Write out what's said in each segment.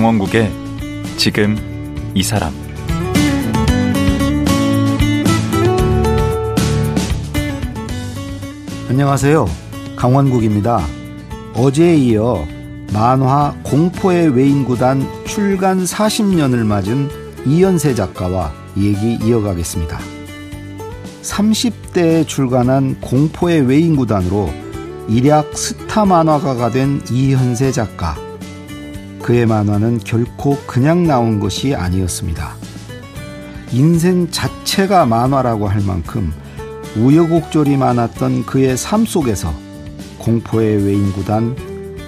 강원국의 지금 이 사람 안녕하세요. 강원국입니다. 어제에 이어 만화 공포의 외인구단 출간 40년을 맞은 이연세 작가와 얘기 이어가겠습니다. 30대에 출간한 공포의 외인구단으로 일약 스타 만화가가 된 이현세 작가. 그의 만화는 결코 그냥 나온 것이 아니었습니다. 인생 자체가 만화라고 할 만큼 우여곡절이 많았던 그의 삶 속에서 공포의 외인구단,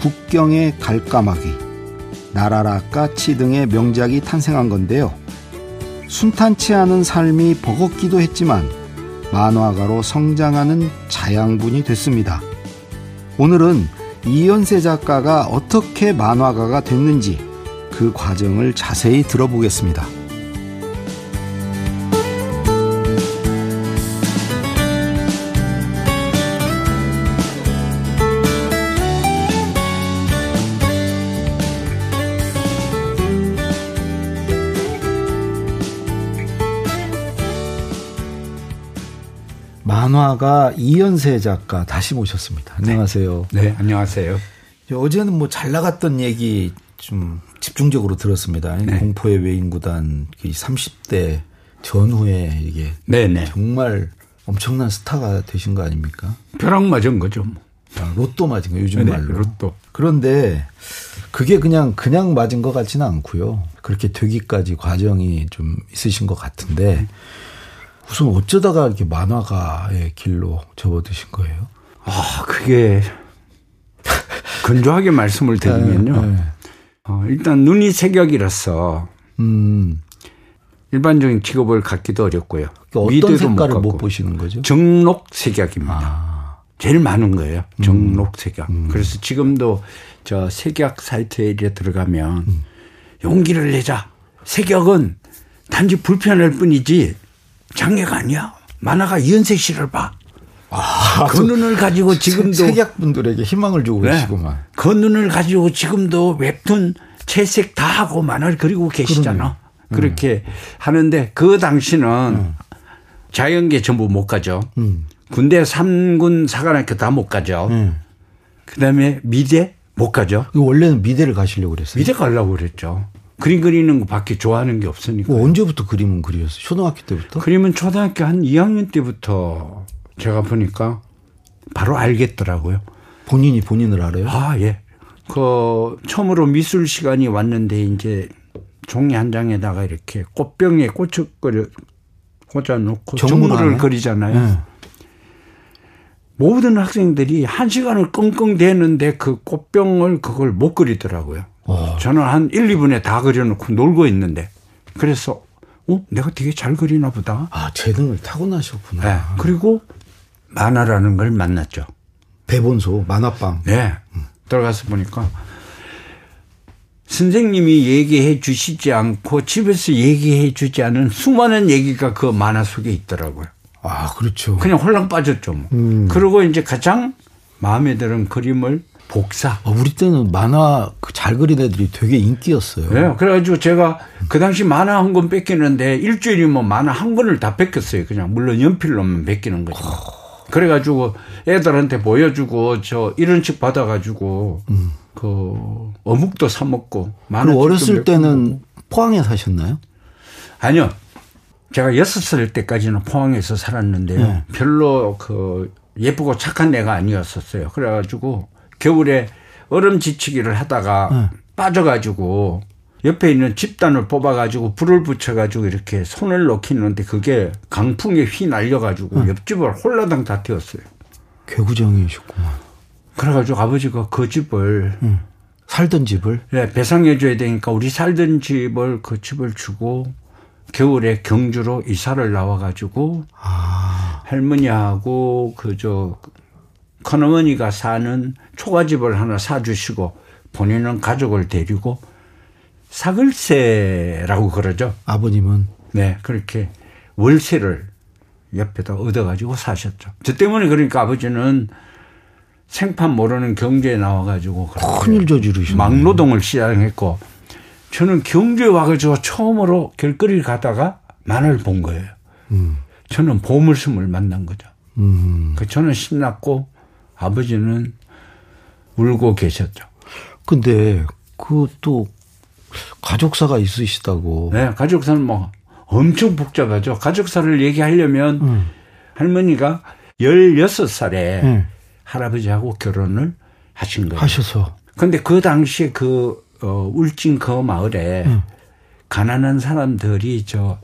국경의 갈까마귀, 나라라 까치 등의 명작이 탄생한 건데요. 순탄치 않은 삶이 버겁기도 했지만 만화가로 성장하는 자양분이 됐습니다. 오늘은 이연세 작가가 어떻게 만화가가 됐는지 그 과정을 자세히 들어보겠습니다. 만화가 이연세 작가 다시 모셨습니다. 안녕하세요. 네, 네 안녕하세요. 어제는 뭐 잘 나갔던 얘기 좀 집중적으로 들었습니다. 네. 공포의 외인구단 30대 전후에 이게 네네. 네. 정말 엄청난 스타가 되신 거 아닙니까? 벼락 맞은 거죠. 뭐. 아, 로또 맞은 거 요즘 네, 말로. 로또. 그런데 그게 그냥 그냥 맞은 것 같지는 않고요. 그렇게 되기까지 과정이 좀 있으신 것 같은데 우선 어쩌다가 이렇게 만화가의 길로 접어드신 거예요? 아, 그게 건조하게 말씀을 드리면요. 네, 네. 어, 일단 눈이 색역이라서 음. 일반적인 직업을 갖기도 어렵고요. 그러니까 어떤 색깔을 못, 못, 보시는 거죠? 정록 색약입니다. 아. 제일 많은 거예요. 정록 색약. 음. 그래서 지금도 저 색약 사이트에 들어가면 음. 용기를 내자. 색역은 단지 불편할 뿐이지 장애가 아니야. 만화가 이현세 씨를 봐. 아, 그 눈을 가지고 지금도 색약분들에게 희망을 주고 네. 계시구만. 그 눈을 가지고 지금도 웹툰 채색 다 하고 만화를 그리고 계시잖아. 음. 그렇게 하는데 그 당시는 음. 자연계 전부 못 가죠. 음. 군대 3군 사관학교 다 못 가죠. 음. 그다음에 미대 못 가죠. 원래는 미대를 가시려고 그랬어요. 미대 가려고 그랬죠. 그림 그리는 거 밖에 좋아하는 게 없으니까. 뭐 언제부터 그림은 그리셨어요? 초등학교 때부터? 그림은 초등학교 한 2학년 때부터 제가 보니까 바로 알겠더라고요. 본인이 본인을 알아요? 아, 예. 그 처음으로 미술 시간이 왔는데 이제 종이 한 장에다가 이렇게 꽃병에 꽃을 끓여 꽂아 놓고 정물을 그리잖아요. 네. 모든 학생들이 한 시간을 끙끙 대는데 그 꽃병을 그걸 못 그리더라고요. 어. 저는 한 1, 2분에 다 그려놓고 놀고 있는데 그래서 어 내가 되게 잘 그리나 보다. 아 재능을 타고나셨구나. 네. 그리고 만화라는 걸 만났죠. 대본소 만화방. 네. 들어가서 보니까 선생님이 얘기해 주시지 않고 집에서 얘기해 주지 않은 수많은 얘기가 그 만화 속에 있더라고요. 아, 그렇죠. 그냥 홀랑 빠졌죠. 뭐. 음. 그리고 이제 가장 마음에 드는 그림을 복사. 아, 우리 때는 만화 그잘 그린 애들이 되게 인기였어요. 네. 그래가지고 제가 그 당시 만화 한 권 뺏기는데 일주일이면 만화 한 권을 다 뺏겼어요. 그냥 물론 연필로만 뺏기는 거죠. 그래가지고 애들한테 보여주고 저 이런 책 받아가지고 음. 그 어묵도 사 먹고 만화. 어렸을 때는 포항에 사셨나요? 아니요. 제가 여섯 살 때까지는 포항에서 살았는데요. 네. 별로 그 예쁘고 착한 애가 아니었었어요. 그래가지고 겨울에 얼음 지치기를 하다가 네. 빠져가지고 옆에 있는 집단을 뽑아가지고 불을 붙여가지고 이렇게 손을 놓기는데 그게 강풍에 휘 날려가지고 네. 옆집을 홀라당 다 태웠어요. 개구정이셨구만. 그래가지고 아버지가 그 집을 응. 살던 집을 네, 배상해줘야 되니까 우리 살던 집을 그 집을 주고 겨울에 경주로 이사를 나와가지고 아. 할머니하고 그저 큰어머니가 사는 초가집을 하나 사주시고 본인은 가족을 데리고 사글세라고 그러죠. 아버님은? 네, 그렇게 월세를 옆에다 얻어가지고 사셨죠. 저 때문에 그러니까 아버지는 생판 모르는 경제에 나와가지고 큰일 저지르시네. 막노동을 시작했고 저는 경주에 와가지고 처음으로 길거리를 가다가 만화를 본 거예요. 음. 저는 보물섬을 만난 거죠. 음. 그 저는 신났고 아버지는 울고 계셨죠. 근데 그 또 가족사가 있으시다고. 네, 가족사는 뭐 엄청 복잡하죠. 가족사를 얘기하려면 음. 할머니가 16살에 음. 할아버지하고 결혼을 하신 거예요. 하셔서. 근데 그 당시에 그, 어, 울진 그 마을에 음. 가난한 사람들이 저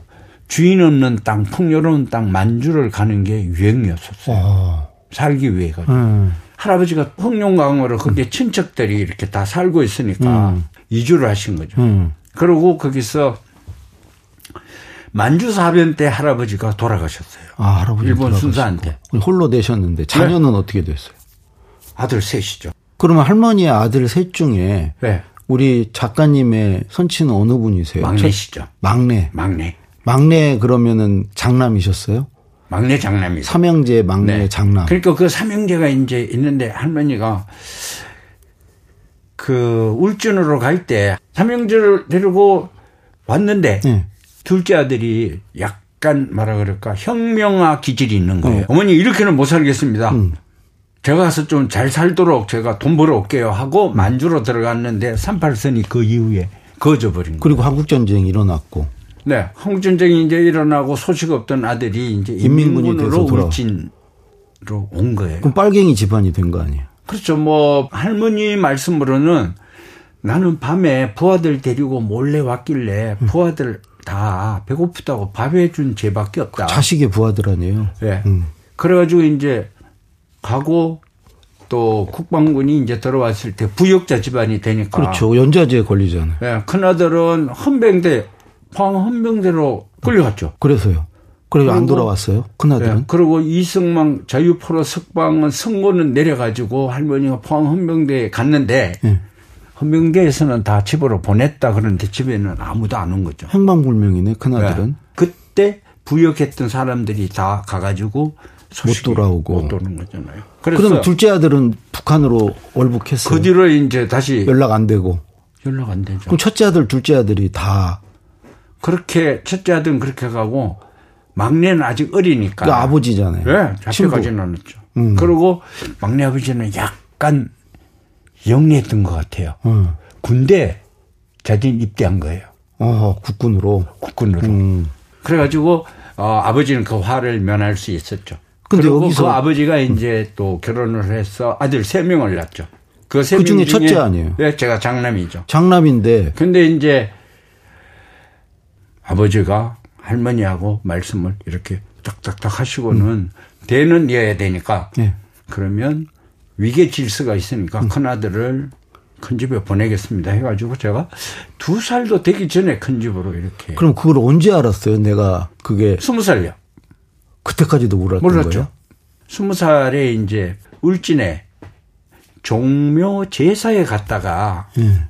주인 없는 땅, 풍요로운 땅 만주를 가는 게 유행이었었어요. 어. 살기 위해서. 음. 할아버지가 홍룡강으로 거기에 음. 친척들이 이렇게 다 살고 있으니까 음. 이주를 하신 거죠. 음. 그러고 거기서 만주 사변 때 할아버지가 돌아가셨어요. 아, 할아버지 일본 순사한테. 홀로 되셨는데 자녀는 네. 어떻게 됐어요? 아들 셋이죠. 그러면 할머니의 아들 셋 중에 네. 우리 작가님의 선친은 어느 분이세요? 막내시죠. 막내. 막내. 막내 그러면은 장남이셨어요? 막내 장남이. 삼형제 막내 네. 장남. 그러니까 그 삼형제가 이제 있는데 할머니가 그 울진으로 갈 때 삼형제를 데리고 왔는데 네. 둘째 아들이 약간 뭐라 그럴까 혁명화 기질이 있는 거예요. 어. 머니 이렇게는 못 살겠습니다. 음. 제가 가서 좀 잘 살도록 제가 돈 벌어 올게요 하고 만주로 들어갔는데 38선이 그 이후에 거져버린 거예요. 그리고 한국전쟁이 일어났고. 네. 한국 전쟁이 이제 일어나고 소식 없던 아들이 이제 인민군으로 울진으로 온 거예요. 그럼 빨갱이 집안이 된 거 아니에요? 그렇죠. 뭐 할머니 말씀으로는 나는 밤에 부하들 데리고 몰래 왔길래 음. 부하들 다 배고프다고 밥 해 준 죄밖에 없다. 그 자식의 부하들 아니에요? 네. 음. 그래가지고 이제 가고 또 국방군이 이제 들어왔을 때 부역자 집안이 되니까. 그렇죠. 연좌제에 걸리잖아요. 네. 큰아들은 헌병대, 포항 헌병대로 끌려갔죠. 그래서요. 그래서 안 돌아왔어요. 큰아들은. 네. 그리고 이승망 자유포로 석방은 선고는 내려가지고 할머니가 포항 헌병대에 갔는데 네. 헌병대에서는 다 집으로 보냈다 그러는데 집에는 아무도 안 온 거죠. 행방불명이네 큰아들은. 네. 그때 부역했던 사람들이 다 가가지고 못 돌아오고 못 도는 거잖아요. 그러면 둘째 아들은 북한으로 월북했어요. 그 뒤로 이제 다시 연락 안 되고 연락 안 되죠. 그럼 첫째 아들, 둘째 아들이 다 그렇게 첫째 아들은 그렇게 가고 막내는 아직 어리니까. 그 아버지잖아요. 네, 잡혀가지는 않았죠. 음. 그리고 막내 아버지는 약간 영리했던 것 같아요. 음. 군대 자진 입대한 거예요. 어, 국군으로. 국군으로. 음. 그래가지고 어, 아버지는 그 화를 면할 수 있었죠. 근데 여기서 그 아버지가 이제 또 결혼을 해서 아들 세 명을 낳죠. 그세 그 중에 첫째 아니에요? 네, 제가 장남이죠. 장남인데. 근데 이제 아버지가 할머니하고 말씀을 이렇게 딱딱딱 하시고는 음. 대는 이어야 되니까 네. 그러면 위계 질서가 있으니까 음. 큰 아들을 큰 집에 보내겠습니다 해가지고 제가 두 살도 되기 전에 큰 집으로 이렇게. 그럼 그걸 언제 알았어요? 내가 그게 스무 살요. 그때까지도 몰랐던 몰랐죠. 거예요? 스무 살에 이제 울진에 종묘 제사에 갔다가 네.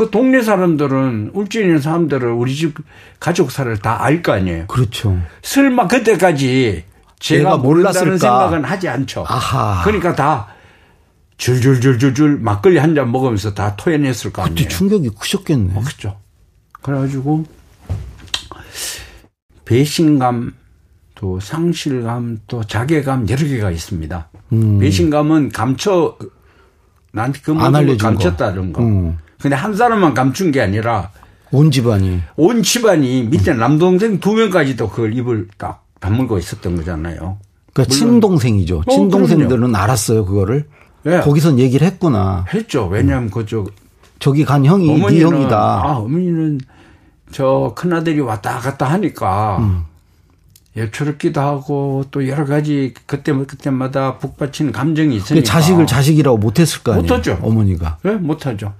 그 동네 사람들은 울진에 있는 사람들은 우리 집 가족사를 다 알 거 아니에요. 그렇죠. 설마 그때까지 제가 몰랐다는 생각은 하지 않죠. 아하. 그러니까 다 줄줄줄줄줄 막걸리 한 잔 먹으면서 다 토해냈을 거 아니에요. 그때 충격이 크셨겠네. 어, 그죠. 그래가지고 배신감 또 상실감 또 자괴감 여러 개가 있습니다. 음. 배신감은 감춰 나한테 그 모습을 감췄다는 거. 음. 근데 한 사람만 감춘 게 아니라 온 집안이 온 집안이 밑에 남동생 두 명까지도 그걸 입을 딱 다물고 있었던 거잖아요. 그러니까 친동생이죠. 어, 친동생들은 알았어요 그거를. 네. 거기선 얘기를 했구나. 했죠. 왜냐하면 음. 그쪽 저기 간 형이 네 형이다. 아 어머니는 저 큰아들이 왔다 갔다 하니까 음. 예초롭기도 하고 또 여러 가지 그때 그때마다 북받치는 감정이 있으니까 자식을 자식이라고 못했을 거 아니에요. 못하죠. 어머니가. 네, 못하죠.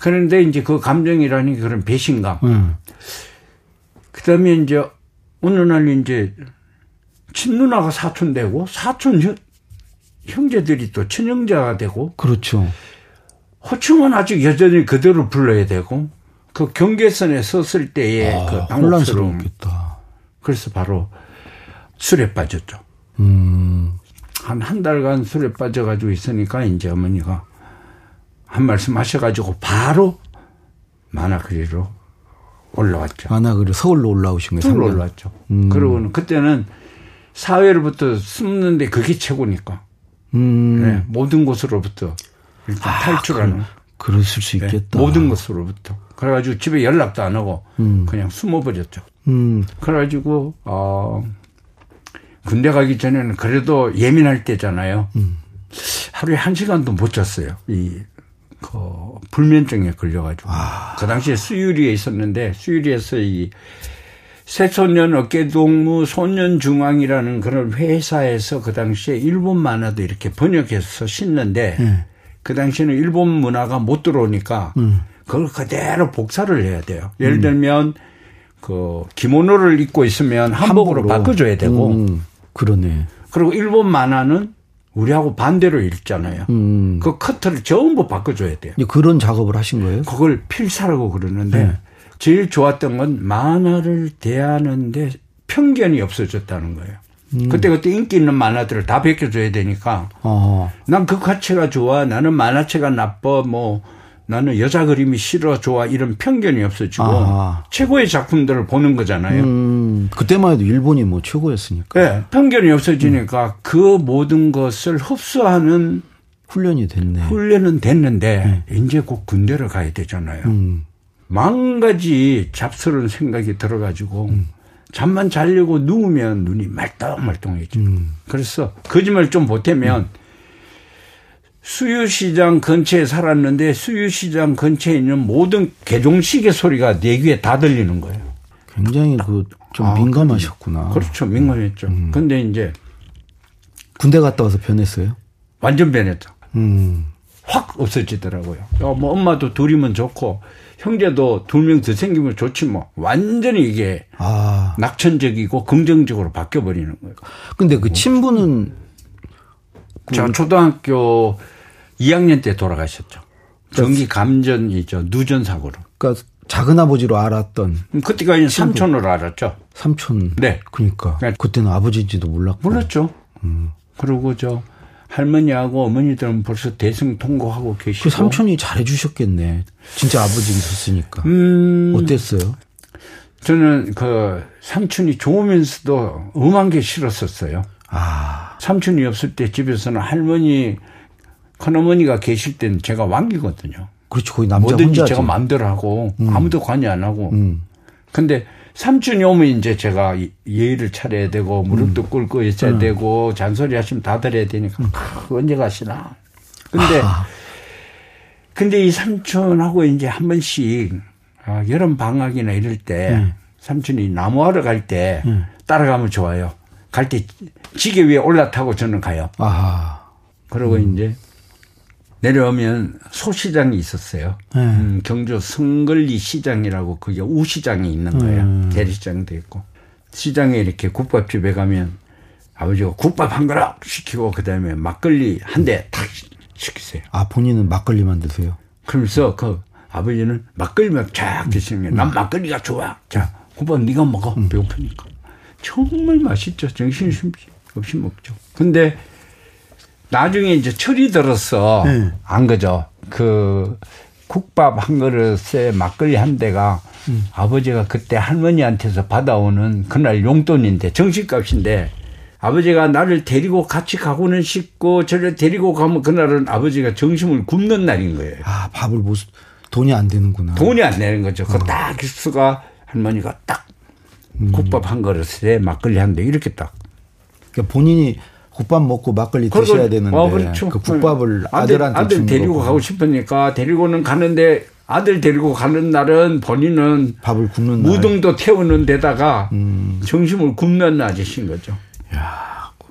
그런데 이제 그 감정이라는 그런 배신감. 음. 그 다음에 이제 어느 날 이제 친누나가 사촌 되고 사촌 형, 형제들이 또 친형제가 되고. 그렇죠. 호칭은 아직 여전히 그대로 불러야 되고 그 경계선에 섰을 때의 아, 그 당혹스러움. 그래서 바로 술에 빠졌죠. 음. 한, 한 달간 술에 빠져가지고 있으니까 이제 어머니가 한 말씀 하셔가지고 바로 만화 그리러 올라왔죠. 만화 그리러 서울로 올라오신 거예요? 서울로 올라왔죠. 음. 그러고는 그때는 사회로부터 숨는데 그게 최고니까. 음. 네, 모든 곳으로부터 일단 아, 탈출하는. 그, 그랬을 수 네, 있겠다. 네, 모든 곳으로부터. 그래가지고 집에 연락도 안 하고 음. 그냥 숨어버렸죠. 음. 그래가지고 어 군대 가기 전에는 그래도 예민할 때잖아요. 음. 하루에 한 시간도 못 잤어요. 이, 그, 불면증에 걸려가지고. 아. 그 당시에 수유리에 있었는데, 수유리에서 이 새소년 어깨동무 소년중앙이라는 그런 회사에서 그 당시에 일본 만화도 이렇게 번역해서 싣는데, 네. 그 당시에는 일본 문화가 못 들어오니까, 음. 그걸 그대로 복사를 해야 돼요. 예를 음. 들면, 그, 기모노를 입고 있으면 한복으로, 한복으로. 바꿔줘야 되고, 음. 그러네. 그리고 일본 만화는 우리하고 반대로 읽잖아요. 음. 그 커트를 전부 바꿔줘야 돼요. 그런 작업을 하신 거예요? 그걸 필사라고 그러는데 네. 제일 좋았던 건 만화를 대하는데 편견이 없어졌다는 거예요. 음. 그때 그때 인기 있는 만화들을 다 베껴줘야 되니까 어. 난그 가치가 좋아. 나는 만화체가 나빠. 뭐 나는 여자 그림이 싫어 좋아 이런 편견이 없어지고 아. 최고의 작품들을 보는 거잖아요. 음, 그때만 해도 일본이 뭐 최고였으니까. 네, 편견이 없어지니까 음. 그 모든 것을 흡수하는 훈련이 됐네. 훈련은 됐는데 네. 이제 곧 군대를 가야 되잖아요. 음. 만 가지 잡스러운 생각이 들어가지고 음. 잠만 자려고 누우면 눈이 말똥말똥해져. 음. 그래서 거짓말 좀 보태면 음. 수유시장 근처에 살았는데 수유시장 근처에 있는 모든 개종식의 소리가 내 귀에 다 들리는 거예요. 굉장히 그좀 아, 민감하셨구나. 그렇죠. 민감했죠. 음. 근데 이제 군대 갔다 와서 변했어요? 완전 변했죠. 음. 확 없어지더라고요. 어, 뭐 엄마도 둘이면 좋고 형제도 두명더 생기면 좋지 뭐 완전히 이게 아. 낙천적이고 긍정적으로 바뀌어 버리는 거예요. 근데 그 친부는 저그 초등학교 2학년 때 돌아가셨죠. 전기 감전이죠. 누전 사고로. 그러니까 작은 아버지로 알았던. 그때가 이제 삼촌으로 알았죠. 삼촌. 네. 그러니까. 그러니까 그때는 아버지인지도 몰랐고. 몰랐죠. 음. 그리고 저 할머니하고 어머니들은 벌써 대승 통곡하고 계시고. 그 삼촌이 잘해 주셨겠네. 진짜 아버지 있었으니까. 음. 어땠어요? 저는 그 삼촌이 좋으면서도 음한 게 싫었었어요. 아. 삼촌이 없을 때 집에서는 할머니, 큰어머니가 계실 때는 제가 왕기거든요. 그렇죠. 거의 남자 뭐든지 혼자지. 제가 마음대로 하고 음. 아무도 관여 안 하고. 음. 근데 삼촌이 오면 이제 제가 예의를 차려야 되고 무릎도 음. 꿇고 있어야 음. 되고 잔소리 하시면 다 들어야 되니까 음. 언제 가시나. 근데 아. 근데 이 삼촌하고 이제 한 번씩 아, 여름 방학이나 이럴 때 음. 삼촌이 나무하러 갈때 음. 따라가면 좋아요. 갈 때 지게 위에 올라타고 저는 가요. 아. 그러고 음. 이제 내려오면 소시장이 있었어요. 네. 음, 경주 성걸리 시장이라고 그게 우시장이 있는 거예요. 음. 대리시장도 있고. 시장에 이렇게 국밥집에 가면 아버지가 국밥 한 그릇 시키고 그다음에 막걸리 한 대 탁 시키세요. 아 본인은 막걸리만 드세요? 그러면서 그 아버지는 막걸리만 쫙 드시는 게난 음. 막걸리가 좋아. 자 국밥 네가 먹어 음. 배고프니까. 정말 맛있죠. 정신 없이 먹죠. 근데 나중에 이제 철이 들어서 네. 안 그죠. 그 국밥 한 그릇에 막걸리 한 대가 음. 아버지가 그때 할머니한테서 받아오는 그날 용돈인데 정식값인데 아버지가 나를 데리고 같이 가고는 싶고 저를 데리고 가면 그날은 아버지가 정심을 굶는 날인 거예요. 아 밥을 못 돈이 안 되는구나. 돈이 안 되는 거죠. 그 어. 그딱 기수가 할머니가 딱 음. 국밥 한 그릇에 막걸리 한 대 이렇게 딱. 그러니까 본인이 국밥 먹고 막걸리 드셔야 되는데 어, 그렇죠. 그 국밥을 아들, 한테 아들 데리고 거고. 가고 싶으니까 데리고는 가는데 아들 데리고 가는 날은 본인은 밥을 굽는 무등도 태우는 데다가 음. 정심을 굽는 아저씨인 거죠. 야, 그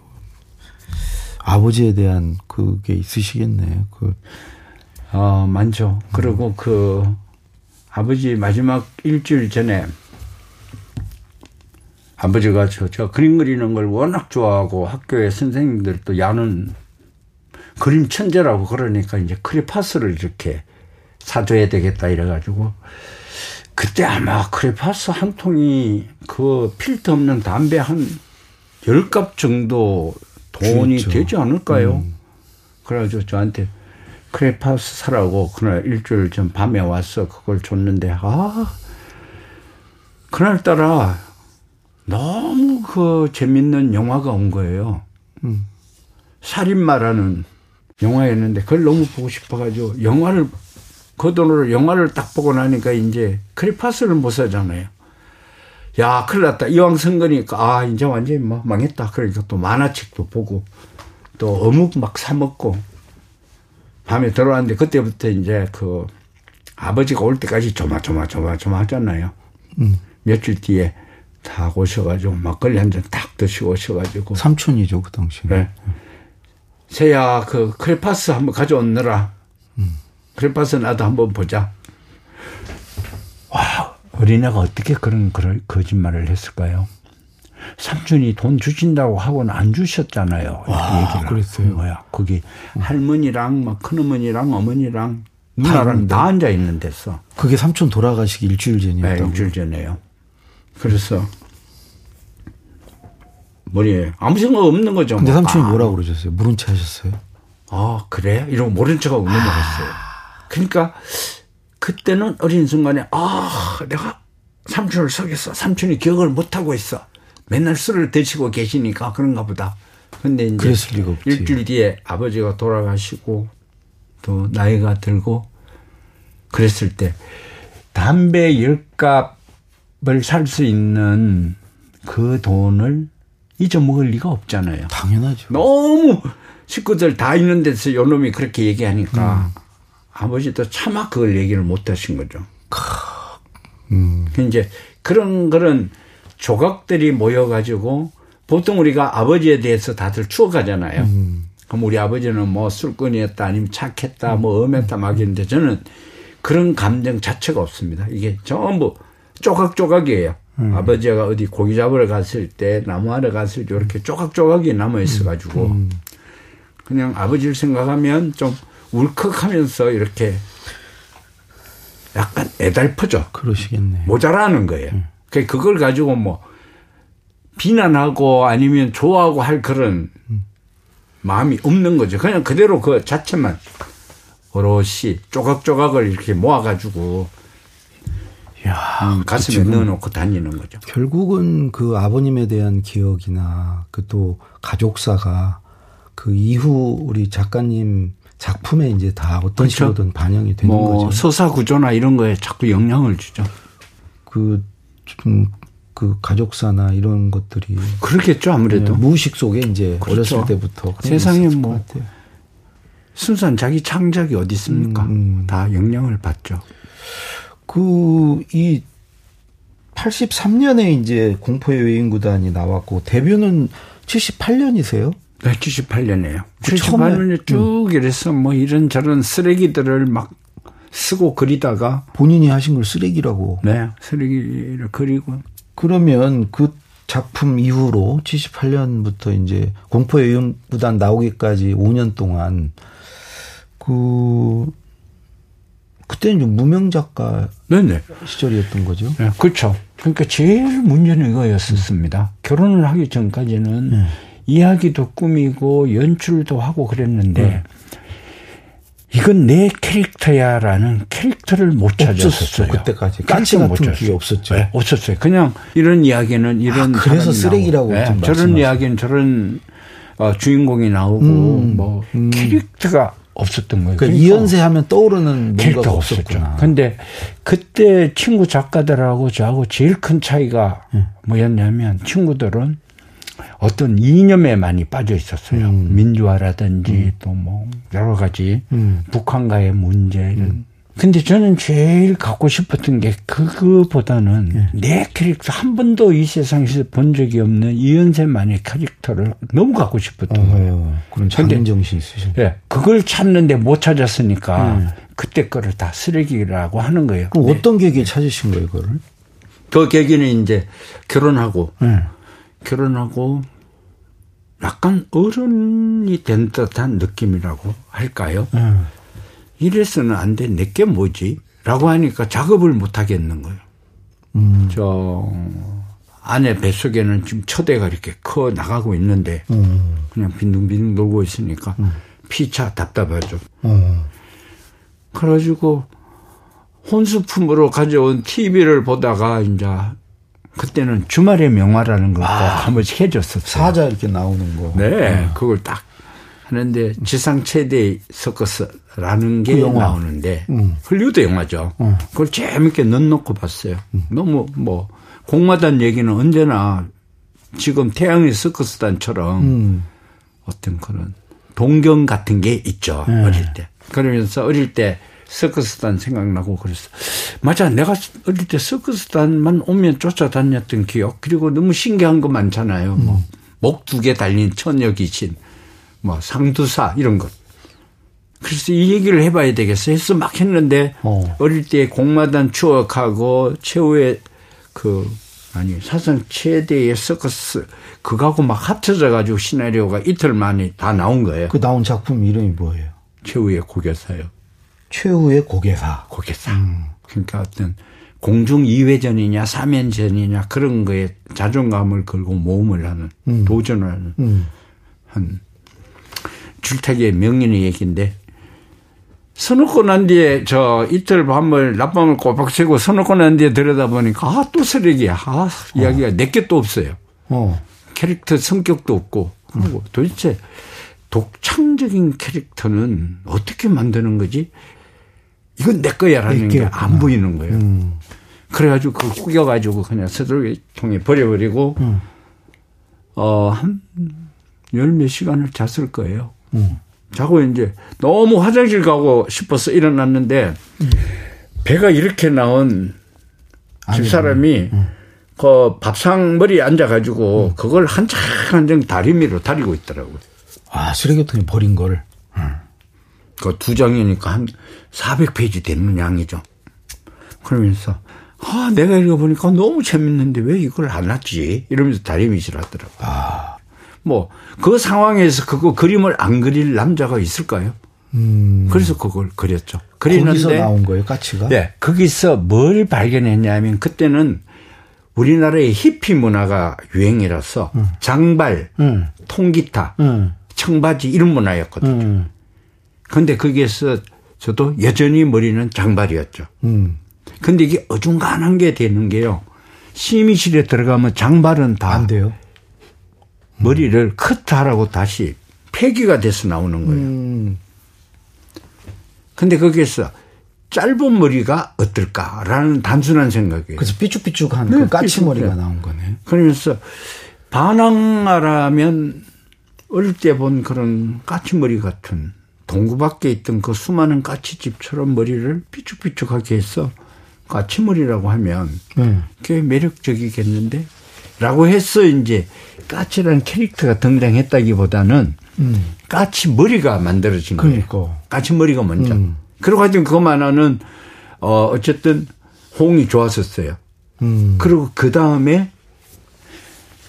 아버지에 대한 그게 있으시겠네. 그. 어, 많죠. 음. 그리고 그 아버지 마지막 일주일 전에 아버지가 저, 저 그림 그리는 걸 워낙 좋아하고 학교에 선생님들도 야는 그림 천재라고 그러니까 이제 크레파스를 이렇게 사줘야 되겠다 이래가지고 그때 아마 크레파스 한 통이 그 필터 없는 담배 한열갑 정도 돈이 그렇죠. 되지 않을까요? 음. 그래가지고 저한테 크레파스 사라고 그날 일주일 전 밤에 와서 그걸 줬는데 아 그날따라 너무 그 재밌는 영화가 온 거예요. 음. 살인마라는 영화였는데 그걸 너무 보고 싶어가지고 영화를 그 돈으로 영화를 딱 보고 나니까 이제 크리파스를 못 사잖아요. 야, 큰일 났다. 이왕 선 거니까, 아, 이제 완전히 뭐 망했다. 그러니까 또 만화책도 보고, 또 어묵 막 사먹고, 밤에 들어왔는데, 그때부터 이제 그, 아버지가 올 때까지 조마조마조마조마 하잖아요. 음. 며칠 뒤에 다 오셔가지고, 막걸리 한 잔 딱 드시고 오셔가지고. 삼촌이죠, 그 당시에. 네. 새야, 그, 크레파스 한번 가져오느라. 음. 크레파스 나도 한번 보자. 와, 어린애가 어떻게 그런 그런 거짓말을 했을까요? 삼촌이 돈 주신다고 하고는 안 주셨잖아요. 와, 얘기를 그랬어요. 거야. 거기 음. 할머니랑 막 큰어머니랑 어머니랑 누나랑 다, 다 앉아 있는 데서. 그게 삼촌 돌아가시기 일주일 전이었다고. 네, 일주일 전에요. 그래서 머리에 아무 생각 없는 거죠. 근데 뭐. 삼촌이 아. 뭐라고 그러셨어요? 모른 체 하셨어요? 아 그래? 이러고 모른 척하고 넘어갔어요. 그러니까 그때는 어린 순간에 아 내가 삼촌을 속였어. 삼촌이 기억을 못 하고 있어. 맨날 술을 드시고 계시니까 그런가 보다. 근데 이제 그랬을 리가 없지. 일주일 뒤에 아버지가 돌아가시고 또 나이가 들고 그랬을 때 담배 열 값을 살 수 있는 그 돈을 잊어먹을 리가 없잖아요. 당연하죠. 너무 식구들 다 있는 데서 요놈이 그렇게 얘기하니까 음. 아버지도 차마 그걸 얘기를 못 하신 거죠. 음. 그 이제 그런 그런 조각들이 모여가지고 보통 우리가 아버지에 대해서 다들 추억하잖아요. 음. 그럼 우리 아버지는 뭐 술꾼이었다 아니면 착했다 뭐 엄했다 막이는데 저는 그런 감정 자체가 없습니다. 이게 전부 조각조각이에요. 음. 아버지가 어디 고기 잡으러 갔을 때 나무하러 갔을 때 이렇게 조각조각이 남아 있어가지고 음. 그냥 아버지를 생각하면 좀 울컥하면서 이렇게 약간 애달프죠. 그러시겠네. 모자라는 거예요. 음. 그걸 가지고 뭐 비난하고 아니면 좋아하고 할 그런 음. 마음이 없는 거죠. 그냥 그대로 그 자체만 오롯이 조각조각을 이렇게 모아가지고 야, 음, 가슴에 넣어놓고 다니는 거죠. 결국은 그 아버님에 대한 기억이나 그 또 가족사가 그 이후 우리 작가님 작품에 이제 다 어떤 그렇죠? 식으로든 반영이 되는 뭐 거죠. 서사 구조나 이런 거에 자꾸 영향을 주죠. 그, 좀, 그 가족사나 이런 것들이. 그렇겠죠, 아무래도. 네, 무의식 속에 이제 그렇죠. 어렸을 때부터. 세상에 뭐. 순수한 자기 창작이 어디 있습니까? 음, 음. 다 영향을 받죠. 그, 이 83년에 이제 공포의 외인 구단이 나왔고, 데뷔는 78년이세요? 네, 78년에요. 78년에 쭉 음. 이래서 뭐 이런저런 쓰레기들을 막 쓰고 그리다가 본인이 하신 걸 쓰레기라고. 네, 쓰레기를 그리고. 그러면 그 작품 이후로 78년부터 이제 공포의 연구단 나오기까지 5년 동안 그 그때는 좀 무명 작가 네네. 시절이었던 거죠. 네, 그렇죠. 그러니까 제일 문제는 이거였었습니다. 결혼을 하기 전까지는 네. 이야기도 꾸미고 연출도 하고 그랬는데 네. 이건 내 캐릭터야라는 캐릭터를 못 찾았었어요. 그때까지 가치 같은 게 없었죠. 네, 없었어요. 그냥 이런 이야기는 이런 아, 그래서 쓰레기라고 네, 저런 이야기는 저런 어, 주인공이 나오고 음, 뭐 음. 캐릭터가 없었던 거예요. 그러니까, 그러니까 이연세 하면 떠오르는 캐릭터가 없었죠. 근데 그때 친구 작가들하고 저하고 제일 큰 차이가 음. 뭐였냐면 친구들은 어떤 이념에 많이 빠져 있었어요. 음. 민주화라든지 음. 또뭐 여러 가지 음. 북한과의 문제. 음. 근데 저는 제일 갖고 싶었던 게 그거보다는 네. 내 캐릭터 한 번도 이 세상에서 본 적이 없는 이현세만의 캐릭터를 너무 갖고 싶었던 어, 거예요. 그런 장인 정신 있으신. 예. 네, 그걸 찾는데 못 찾았으니까 네. 그때 거를 다 쓰레기라고 하는 거예요. 그럼 어떤 계기에 찾으신 거예요, 그거를? 그 계기는 이제 결혼하고 네. 결혼하고 약간 어른이 된 듯한 느낌이라고 할까요? 음. 이래서는 안 돼. 내게 뭐지? 라고 하니까 작업을 못 하겠는 거예요. 음. 저 아내 뱃속에는 지금 초대가 이렇게 커 나가고 있는데 음. 그냥 빈둥빈둥 놀고 있으니까 음. 피차 답답하죠. 음. 그래가지고 혼수품으로 가져온 TV를 보다가 이제 그때는 주말의 명화라는 걸 아, 한 번씩 해줬었어요. 사자 이렇게 나오는 거. 네, 네. 그걸 딱 하는데 지상 최대 서커스라는 게그 나오는데 음. 헐리우드 영화죠. 음. 그걸 재밌게 넣어놓고 봤어요. 음. 너무 뭐 공마단 얘기는 언제나 지금 태양의 서커스단처럼 음. 어떤 그런 동경 같은 게 있죠. 네. 어릴 때. 그러면서 어릴 때 서커스단 생각나고 그랬어. 맞아. 내가 어릴 때 서커스단만 오면 쫓아다녔던 기억. 그리고 너무 신기한 거 많잖아요. 뭐, 음. 목두 개 달린 처녀 귀신, 뭐, 상두사, 이런 것. 그래서 이 얘기를 해봐야 되겠어. 해서 막 했는데, 어. 릴 때 공마단 추억하고, 최후의 그, 아니, 사상 최대의 서커스, 그거하고 막 합쳐져 가지고 시나리오가 이틀 만에 다 나온 거예요. 그 나온 작품 이름이 뭐예요? 최후의 고개사요. 최후의 고개사. 고개사. 음. 그러니까 어떤 공중 2회전이냐 3회전이냐 그런 거에 자존감을 걸고 모험을 하는 음. 도전을 하는 음. 한 줄타기의 명인의 얘기인데 서놓고 난 뒤에 저 이틀 밤을 낮밤을 꼬박 새고 서놓고 난 뒤에 들여다보니까 아 또 쓰레기야. 아 이야기가 어. 내게 또 없어요. 어. 캐릭터 성격도 없고 그리고 도대체 독창적인 캐릭터는 어떻게 만드는 거지? 이건 내 거야라는 게 안 보이는 거예요. 음. 그래가지고 그 꾸겨가지고 그냥 서둘통에 버려버리고, 음. 어, 한, 열 몇 시간을 잤을 거예요. 음. 자고 이제 너무 화장실 가고 싶어서 일어났는데, 음. 배가 이렇게 나온 집사람이 음. 그 밥상 머리에 앉아가지고 음. 그걸 한참 한장 다리미로 다리고 있더라고요. 아, 쓰레기통에 버린 걸. 그 두 장이니까 한 400페이지 되는 양이죠. 그러면서 아, 내가 읽어보니까 너무 재밌는데 왜 이걸 안 했지? 이러면서 다리미질 하더라고요. 아. 뭐, 그 상황에서 그거 그림을 안 그릴 남자가 있을까요? 음. 그래서 그걸 그렸죠. 그리는데. 거기서 나온 거예요, 까치가? 네. 거기서 뭘 발견했냐면 그때는 우리나라의 히피 문화가 유행이라서 음. 장발, 음. 통기타, 음. 청바지 이런 문화였거든요. 음. 근데 거기에서 저도 여전히 머리는 장발이었죠. 음. 근데 이게 어중간한 게 되는 게요. 심의실에 들어가면 장발은 다 안 돼요. 머리를 커트하라고 다시 폐기가 돼서 나오는 거예요. 음. 근데 거기에서 짧은 머리가 어떨까라는 단순한 생각이에요. 그래서 삐죽삐죽한 네, 그 까치머리가 나온 거네. 그러면서 반항하라면 어릴 때 본 그런 까치머리 같은 동구 밖에 있던 그 수많은 까치집처럼 머리를 삐죽삐죽하게 해서 까치머리라고 하면 음. 꽤 매력적이겠는데? 라고 해서 이제 까치라는 캐릭터가 등장했다기보다는 음. 까치 머리가 만들어진 거예요. 그러니까. 까치 머리가 먼저. 음. 그래가지고 그것만하는 어, 어쨌든 홍이 좋았었어요. 음. 그리고 그 다음에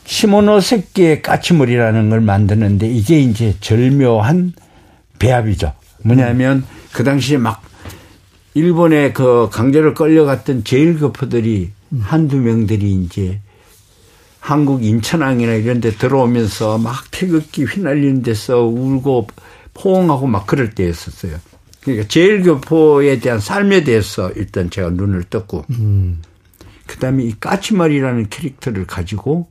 시모노새끼의 까치머리라는 걸 만드는데 이게 이제 절묘한 배합이죠. 뭐냐면 그 당시에 막 일본에 그 강제로 끌려갔던 제일거포들이 한두 명들이 이제 한국 인천항이나 이런 데 들어오면서 막 태극기 휘날리는 데서 울고 포옹하고 막 그럴 때였었어요. 그러니까 제일교포에 대한 삶에 대해서 일단 제가 눈을 떴고, 음. 그 다음에 이 까치말이라는 캐릭터를 가지고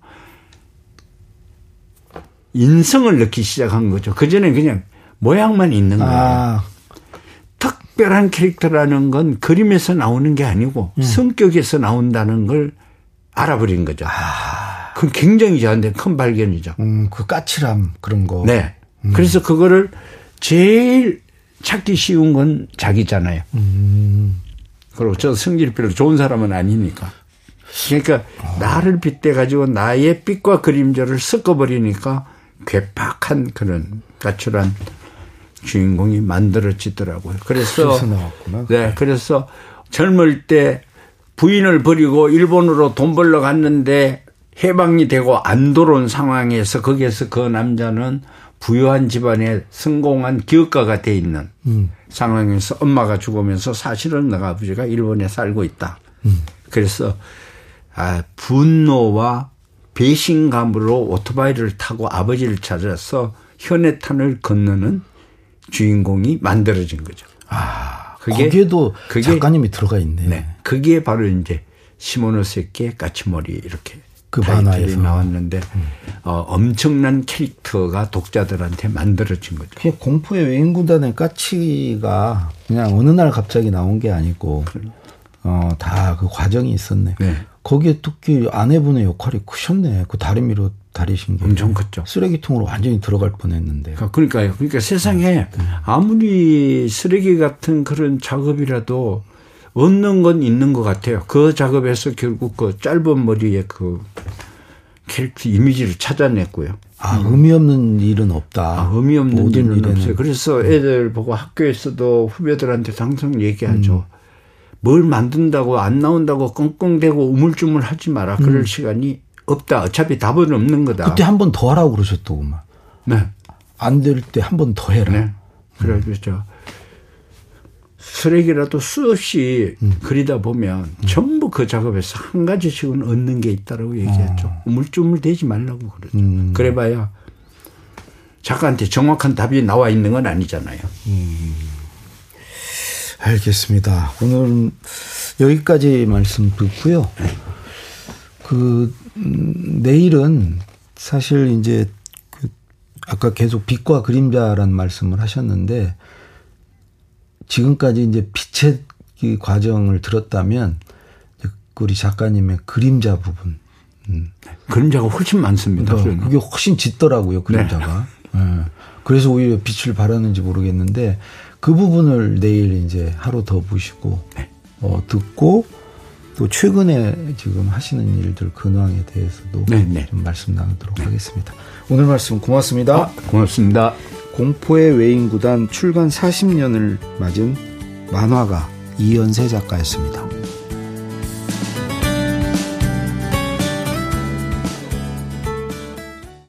인성을 넣기 시작한 거죠. 그전에 그냥 모양만 있는 거예요. 아. 특별한 캐릭터라는 건 그림에서 나오는 게 아니고 음. 성격에서 나온다는 걸 알아버린 거죠. 아. 그건 굉장히 저한테 큰 발견이죠. 음, 그 까칠함 그런 거. 네. 음. 그래서 그거를 제일 찾기 쉬운 건 자기잖아요. 음. 그리고 저 성질이 별로 좋은 사람은 아니니까. 그러니까 아. 나를 빗대 가지고 나의 빛과 그림자를 섞어버리니까 괴팍한 그런 까칠한 주인공이 만들어지더라고요. 그래서 네, 그래서 젊을 때 부인을 버리고 일본으로 돈 벌러 갔는데 해방이 되고 안 돌아온 상황에서 거기에서 그 남자는 부유한 집안에 성공한 기업가가 돼 있는 음. 상황에서 엄마가 죽으면서 사실은 내가 아버지가 일본에 살고 있다. 음. 그래서 아, 분노와 배신감으로 오토바이를 타고 아버지를 찾아서 현해탄을 건너는 주인공이 만들어진 거죠. 아, 그게, 거기에도 그게, 작가님이 들어가 있네. 네. 그게 바로 이제 시모노세키의 까치머리 이렇게 그 만화에 나왔는데 음. 어, 엄청난 캐릭터가 독자들한테 만들어진 거죠. 그 공포의 외인구단의 까치가 그냥 어느 날 갑자기 나온 게 아니고 어, 다 그 과정이 있었네. 네. 거기에 특히 아내분의 역할이 크셨네. 그 다리 미로 다리신 게 엄청 컸죠. 쓰레기통으로 완전히 들어갈 뻔했는데. 그러니까 그러니까요. 그러니까 세상에 네. 아무리 쓰레기 같은 그런 작업이라도 얻는 건 있는 것 같아요. 그 작업에서 결국 그 짧은 머리에 그 캐릭터 이미지를 찾아냈고요. 아, 의미 없는 일은 없다. 아, 의미 없는 일은 일에는. 없어요. 그래서 애들 보고 학교에서도 후배들한테 항상 얘기하죠. 음. 뭘 만든다고 안 나온다고 끙끙대고 우물쭈물 하지 마라. 그럴 음. 시간이 없다. 어차피 답은 없는 거다. 그때 한 번 더 하라고 그러셨더구만. 네. 안 될 때 한 번 더 해라. 네. 그래서 음. 쓰레기라도 수없이 음. 그리다 보면 음. 전부 그 작업에서 한 가지씩은 얻는 게 있다라고 얘기했죠. 어. 우물쭈물 대지 말라고 그러죠. 음. 그래봐야 작가한테 정확한 답이 나와 있는 건 아니잖아요. 음. 알겠습니다. 오늘 여기까지 말씀 듣고요. 네. 그 음, 내일은 사실 이제 그 아까 계속 빛과 그림자라는 말씀을 하셨는데 지금까지 이제 빛의 그 과정을 들었다면 우리 작가님의 그림자 부분. 음. 그림자가 훨씬 많습니다. 어, 그게 훨씬 짙더라고요, 그림자가. 네. 네. 그래서 오히려 빛을 발하는지 모르겠는데 그 부분을 내일 이제 하루 더 보시고 네. 어, 듣고 또 최근에 지금 하시는 일들 근황에 대해서도 네, 네. 좀 말씀 나누도록 네. 하겠습니다. 오늘 말씀 고맙습니다. 아, 고맙습니다. 공포의 외인 구단 출간 40년을 맞은 만화가 이연세 작가였습니다.